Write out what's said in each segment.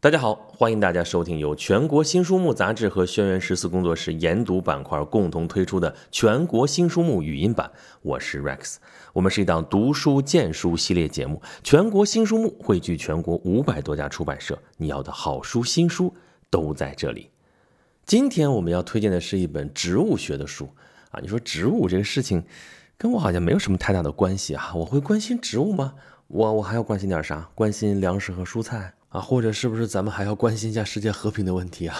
大家好，欢迎大家收听由全国新书目杂志和轩辕十四工作室研读板块共同推出的全国新书目语音版。我是 Rex，我们是一档读书荐书系列节目。全国新书目汇聚全国五百多家出版社，你要的好书新书都在这里。今天我们要推荐的是一本植物学的书啊。你说植物这个事情跟我好像没有什么太大的关系啊，我会关心植物吗？我我还要关心点啥？关心粮食和蔬菜？啊，或者是不是咱们还要关心一下世界和平的问题啊？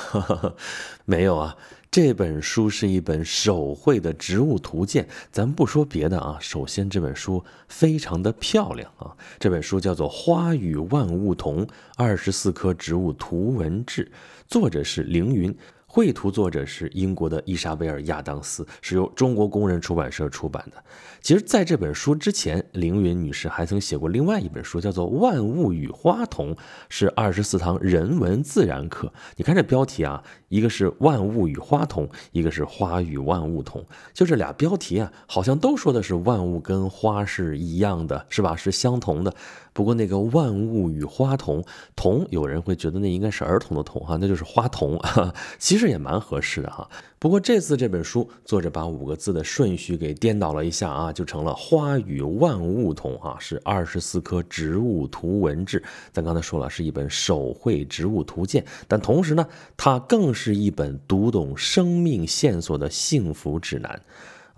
没有啊，这本书是一本手绘的植物图鉴。咱不说别的啊，首先这本书非常的漂亮啊。这本书叫做《花与万物同：二十四棵植物图文志》，作者是凌云。绘图作者是英国的伊莎贝尔·亚当斯，是由中国工人出版社出版的。其实，在这本书之前，凌云女士还曾写过另外一本书，叫做《万物与花同》，是二十四堂人文自然课。你看这标题啊，一个是“万物与花同”，一个是“花与万物同”，就这俩标题啊，好像都说的是万物跟花是一样的，是吧？是相同的。不过那个万物与花同”同，有人会觉得那应该是儿童的童哈，那就是花童，其实也蛮合适的哈。不过这次这本书作者把五个字的顺序给颠倒了一下啊，就成了花与万物同啊，是二十四棵植物图文志。咱刚才说了，是一本手绘植物图鉴，但同时呢，它更是一本读懂生命线索的幸福指南。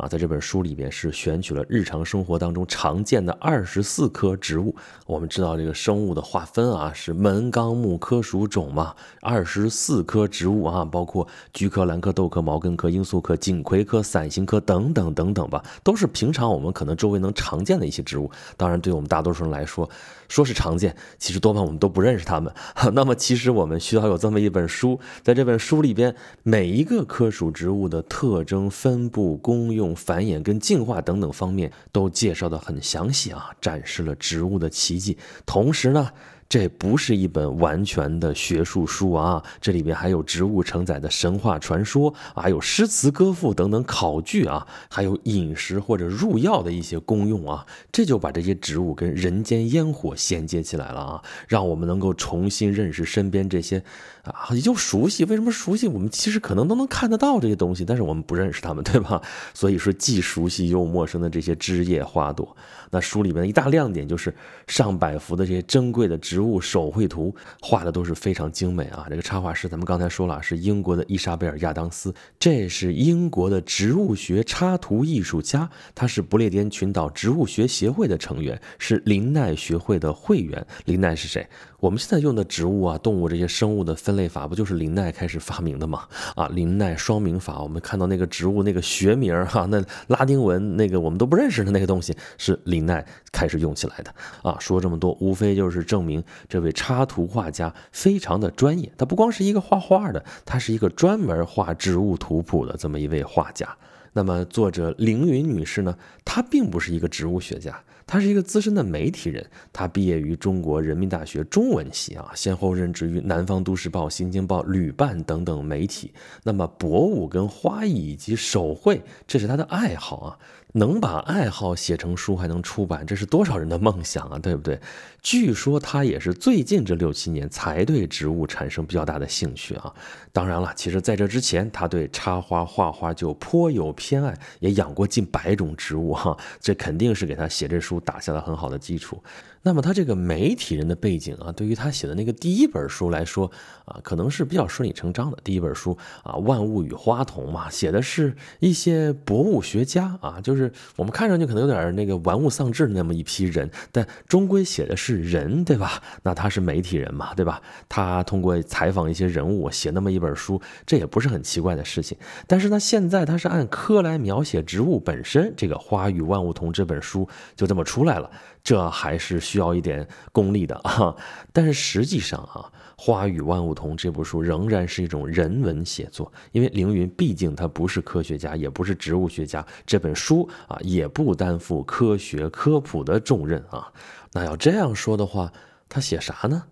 啊，在这本书里边是选取了日常生活当中常见的二十四棵植物。我们知道这个生物的划分啊，是门纲目科属种嘛，二十四棵植物啊，包括菊科、兰科、豆科、毛茛科、罂粟科、锦葵科、伞形科等等等等吧，都是平常我们可能周围能常见的一些植物。当然，对我们大多数人来说，说是常见，其实多半我们都不认识它们。那么，其实我们需要有这么一本书，在这本书里边，每一个科属植物的特征、分布、功用。繁衍跟进化等等方面都介绍的很详细啊，展示了植物的奇迹。同时呢。这不是一本完全的学术书啊，这里边还有植物承载的神话传说，还有诗词歌赋等等考据啊，还有饮食或者入药的一些功用啊，这就把这些植物跟人间烟火衔接起来了啊，让我们能够重新认识身边这些啊，又熟悉。为什么熟悉？我们其实可能都能看得到这些东西，但是我们不认识它们，对吧？所以说，既熟悉又陌生的这些枝叶花朵。那书里面的一大亮点就是上百幅的这些珍贵的植植物手绘图，画的都是非常精美啊。这个插画师咱们刚才说了是英国的伊莎贝尔·亚当斯，这是英国的植物学插图艺术家，他是不列颠群岛植物学协会的成员，是林奈学会的会员。林奈是谁？我们现在用的植物啊、动物这些生物的分类法，不就是林奈开始发明的吗？啊，林奈双名法，我们看到那个植物那个学名哈，那拉丁文那个我们都不认识的那个东西，是林奈开始用起来的啊。说这么多，无非就是证明这位插图画家非常的专业。他不光是一个画画的，他是一个专门画植物图谱的这么一位画家。那么作者凌云女士呢，她并不是一个植物学家。他是一个资深的媒体人，他毕业于中国人民大学中文系啊，先后任职于南方都市报、新京报、旅办等等媒体。那么博物跟花艺以及手绘，这是他的爱好啊。能把爱好写成书还能出版，这是多少人的梦想啊，对不对？据说他也是最近这六七年才对植物产生比较大的兴趣啊。当然了，其实在这之前，他对插花画画就颇有偏爱，也养过近百种植物哈。这肯定是给他写这书。打下了很好的基础。那么他这个媒体人的背景啊，对于他写的那个第一本书来说啊，可能是比较顺理成章的。第一本书啊，《万物与花同》嘛，写的是一些博物学家啊，就是我们看上去可能有点那个玩物丧志的那么一批人，但终归写的是人，对吧？那他是媒体人嘛，对吧？他通过采访一些人物写那么一本书，这也不是很奇怪的事情。但是呢，现在他是按科来描写植物本身，这个《花与万物同》这本书就这么出来了。这还是需要一点功力的啊！但是实际上啊，《花与万物同》这部书仍然是一种人文写作，因为凌云毕竟他不是科学家，也不是植物学家，这本书啊也不担负科学科普的重任啊。那要这样说的话，他写啥呢？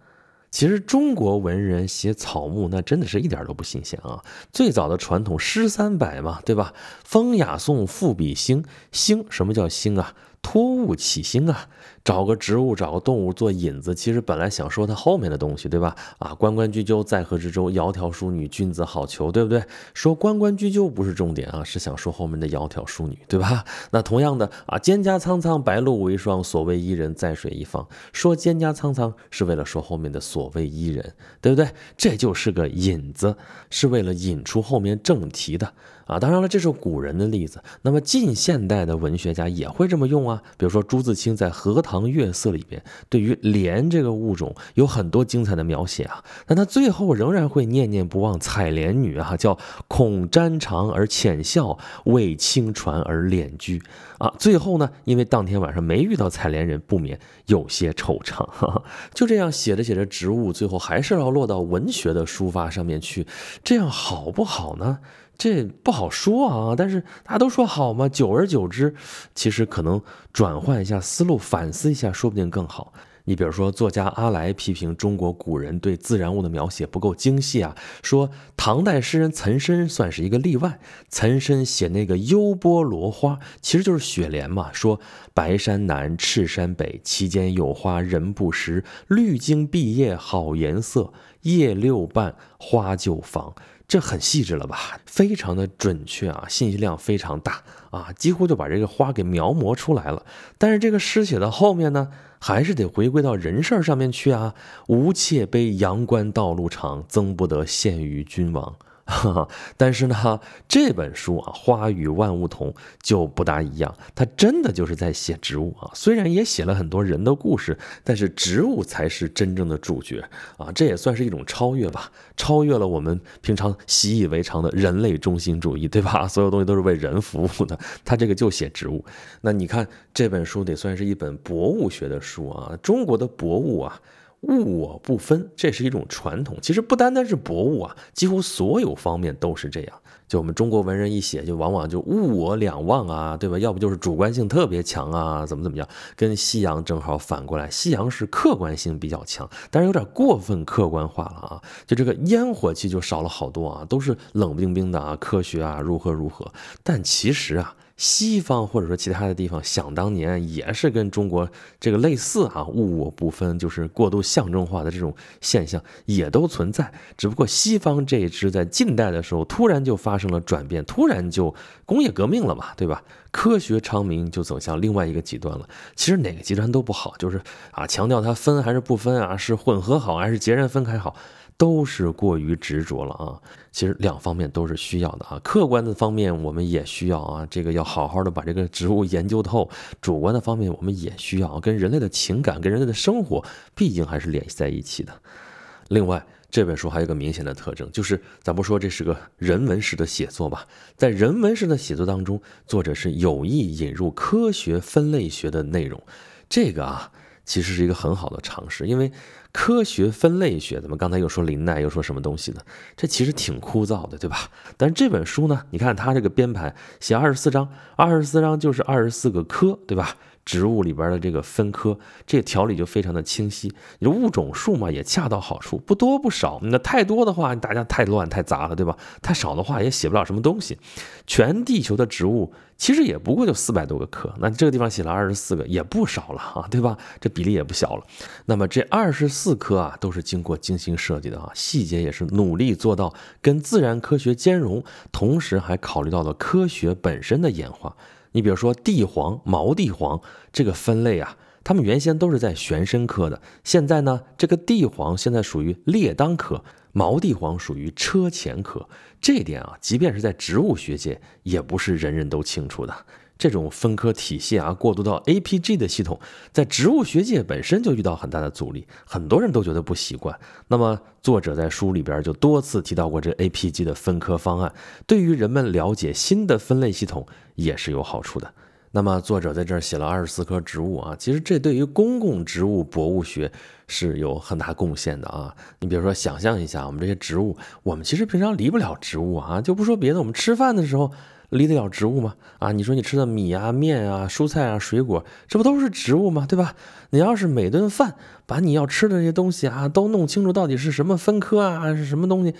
其实中国文人写草木，那真的是一点都不新鲜啊！最早的传统诗三百嘛，对吧？风雅颂赋比兴，兴什么叫兴啊？托物起兴啊！找个植物，找个动物做引子，其实本来想说它后面的东西，对吧？啊，关关雎鸠，在河之洲，窈窕淑女，君子好逑，对不对？说关关雎鸠不是重点啊，是想说后面的窈窕淑女，对吧？那同样的啊，蒹葭苍苍，白露为霜，所谓伊人，在水一方。说蒹葭苍苍是为了说后面的所谓伊人，对不对？这就是个引子，是为了引出后面正题的。啊，当然了，这是古人的例子。那么近现代的文学家也会这么用啊。比如说朱自清在《荷塘月色》里边，对于莲这个物种有很多精彩的描写啊。但他最后仍然会念念不忘采莲女啊，叫恐沾裳而浅笑，为清船而敛居啊。最后呢，因为当天晚上没遇到采莲人，不免有些惆怅。就这样写着写着，植物最后还是要落到文学的抒发上面去，这样好不好呢？这不好说啊，但是大家都说好嘛，久而久之，其实可能转换一下思路，反思一下，说不定更好。你比如说，作家阿来批评中国古人对自然物的描写不够精细啊，说唐代诗人岑参算是一个例外。岑参写那个幽波罗花，其实就是雪莲嘛，说白山南，赤山北，其间有花人不识，绿茎碧叶好颜色，叶六瓣花就芳。这很细致了吧？非常的准确啊，信息量非常大啊，几乎就把这个花给描摹出来了。但是这个诗写到后面呢，还是得回归到人事上面去啊。吾妾悲阳关道路长，曾不得献于君王。哈 但是呢，这本书啊，《花与万物同》就不大一样，它真的就是在写植物啊。虽然也写了很多人的故事，但是植物才是真正的主角啊。这也算是一种超越吧，超越了我们平常习以为常的人类中心主义，对吧？所有东西都是为人服务的，他这个就写植物。那你看这本书得算是一本博物学的书啊，中国的博物啊。物我不分，这是一种传统。其实不单单是博物啊，几乎所有方面都是这样。就我们中国文人一写，就往往就物我两忘啊，对吧？要不就是主观性特别强啊，怎么怎么样？跟西洋正好反过来，西洋是客观性比较强，但是有点过分客观化了啊。就这个烟火气就少了好多啊，都是冷冰冰的啊，科学啊如何如何。但其实啊。西方或者说其他的地方，想当年也是跟中国这个类似啊，物我不分，就是过度象征化的这种现象也都存在。只不过西方这一支在近代的时候突然就发生了转变，突然就工业革命了嘛，对吧？科学昌明就走向另外一个极端了。其实哪个极端都不好，就是啊，强调它分还是不分啊，是混合好还是截然分开好。都是过于执着了啊！其实两方面都是需要的啊。客观的方面我们也需要啊，这个要好好的把这个植物研究透。主观的方面我们也需要，跟人类的情感、跟人类的生活，毕竟还是联系在一起的。另外，这本书还有个明显的特征，就是咱不说这是个人文式的写作吧，在人文式的写作当中，作者是有意引入科学分类学的内容。这个啊。其实是一个很好的尝试，因为科学分类学，咱们刚才又说林奈，又说什么东西呢？这其实挺枯燥的，对吧？但是这本书呢，你看它这个编排，写二十四章，二十四章就是二十四个科，对吧？植物里边的这个分科，这个条理就非常的清晰。你物种数嘛，也恰到好处，不多不少。那太多的话，大家太乱太杂了，对吧？太少的话，也写不了什么东西。全地球的植物其实也不过就四百多个科，那这个地方写了二十四个，也不少了啊，对吧？这比例也不小了。那么这二十四科啊，都是经过精心设计的啊，细节也是努力做到跟自然科学兼容，同时还考虑到了科学本身的演化。你比如说地黄、毛地黄这个分类啊，他们原先都是在玄参科的，现在呢，这个地黄现在属于列当科，毛地黄属于车前科。这点啊，即便是在植物学界，也不是人人都清楚的。这种分科体系啊，过渡到 APG 的系统，在植物学界本身就遇到很大的阻力，很多人都觉得不习惯。那么作者在书里边就多次提到过这 APG 的分科方案，对于人们了解新的分类系统也是有好处的。那么作者在这儿写了二十四科植物啊，其实这对于公共植物博物学是有很大贡献的啊。你比如说，想象一下，我们这些植物，我们其实平常离不了植物啊，就不说别的，我们吃饭的时候。离得了植物吗？啊，你说你吃的米啊、面啊、蔬菜啊、水果，这不都是植物吗？对吧？你要是每顿饭把你要吃的这些东西啊都弄清楚，到底是什么分科啊，是什么东西，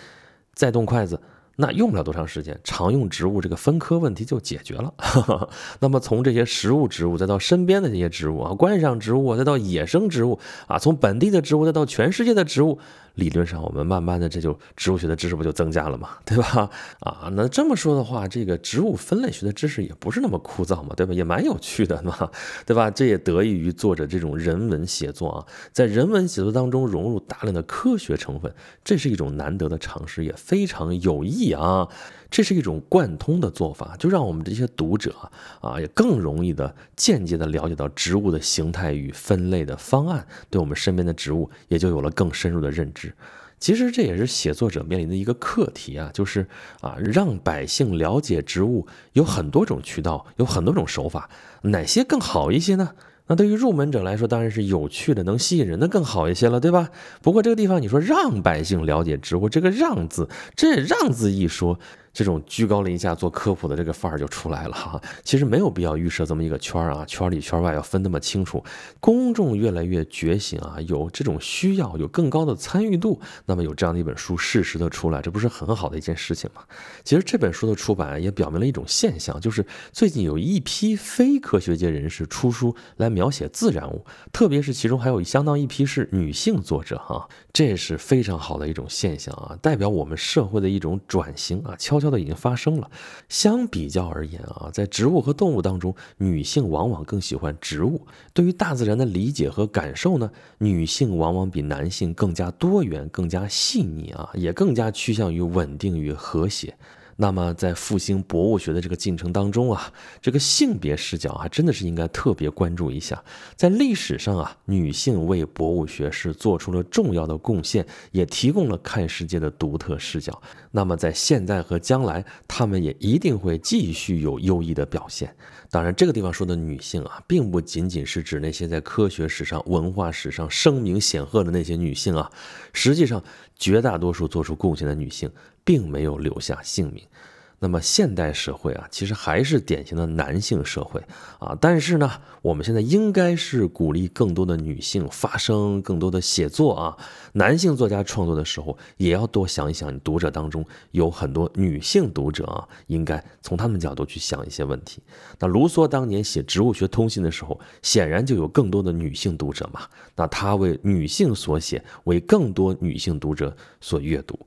再动筷子，那用不了多长时间，常用植物这个分科问题就解决了。那么从这些食物植物，再到身边的这些植物啊，观赏植物，再到野生植物啊，从本地的植物再到全世界的植物。理论上，我们慢慢的这就植物学的知识不就增加了嘛，对吧？啊，那这么说的话，这个植物分类学的知识也不是那么枯燥嘛，对吧？也蛮有趣的嘛，对吧？这也得益于作者这种人文写作啊，在人文写作当中融入大量的科学成分，这是一种难得的尝试，也非常有益啊。这是一种贯通的做法，就让我们这些读者啊，也更容易的间接的了解到植物的形态与分类的方案，对我们身边的植物也就有了更深入的认知。其实这也是写作者面临的一个课题啊，就是啊，让百姓了解植物有很多种渠道，有很多种手法，哪些更好一些呢？那对于入门者来说，当然是有趣的、能吸引人的更好一些了，对吧？不过这个地方你说让百姓了解植物，这个“让”字，这“让”字一说。这种居高临下做科普的这个范儿就出来了哈，其实没有必要预设这么一个圈儿啊，圈里圈外要分那么清楚。公众越来越觉醒啊，有这种需要，有更高的参与度，那么有这样的一本书适时的出来，这不是很好的一件事情吗？其实这本书的出版也表明了一种现象，就是最近有一批非科学界人士出书来描写自然物，特别是其中还有相当一批是女性作者哈，这是非常好的一种现象啊，代表我们社会的一种转型啊，悄悄。的已经发生了。相比较而言啊，在植物和动物当中，女性往往更喜欢植物。对于大自然的理解和感受呢，女性往往比男性更加多元、更加细腻啊，也更加趋向于稳定与和谐。那么，在复兴博物学的这个进程当中啊，这个性别视角还真的是应该特别关注一下。在历史上啊，女性为博物学是做出了重要的贡献，也提供了看世界的独特视角。那么，在现在和将来，她们也一定会继续有优异的表现。当然，这个地方说的女性啊，并不仅仅是指那些在科学史上、文化史上声名显赫的那些女性啊，实际上，绝大多数做出贡献的女性。并没有留下姓名。那么现代社会啊，其实还是典型的男性社会啊。但是呢，我们现在应该是鼓励更多的女性发声，更多的写作啊。男性作家创作的时候，也要多想一想，你读者当中有很多女性读者啊，应该从他们角度去想一些问题。那卢梭当年写《植物学通信》的时候，显然就有更多的女性读者嘛。那他为女性所写，为更多女性读者所阅读。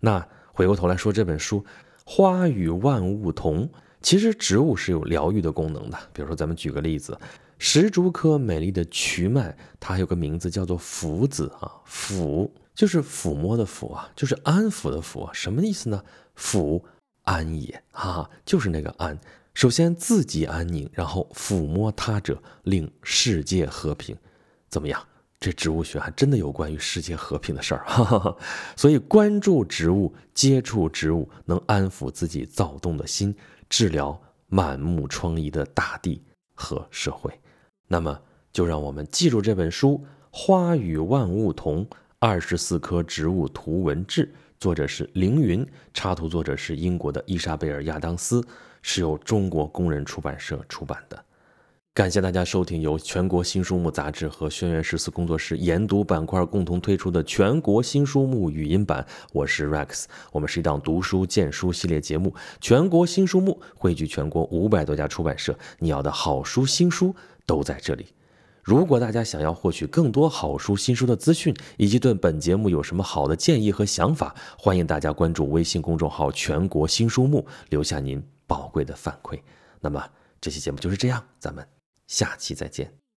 那。回过头来说这本书，《花与万物同》，其实植物是有疗愈的功能的。比如说，咱们举个例子，石竹科美丽的瞿麦，它还有个名字叫做抚子啊，抚就是抚摸的抚啊，就是安抚的抚，什么意思呢？抚安也哈啊，就是那个安。首先自己安宁，然后抚摸他者，令世界和平，怎么样？这植物学还真的有关于世界和平的事儿，所以关注植物、接触植物，能安抚自己躁动的心，治疗满目疮痍的大地和社会。那么，就让我们记住这本书《花与万物同：二十四棵植物图文志》，作者是凌云，插图作者是英国的伊莎贝尔·亚当斯，是由中国工人出版社出版的。感谢大家收听由全国新书目杂志和轩辕十四工作室研读板块共同推出的全国新书目语音版。我是 Rex，我们是一档读书荐书系列节目。全国新书目汇聚全国五百多家出版社，你要的好书新书都在这里。如果大家想要获取更多好书新书的资讯，以及对本节目有什么好的建议和想法，欢迎大家关注微信公众号“全国新书目”，留下您宝贵的反馈。那么这期节目就是这样，咱们。下期再见。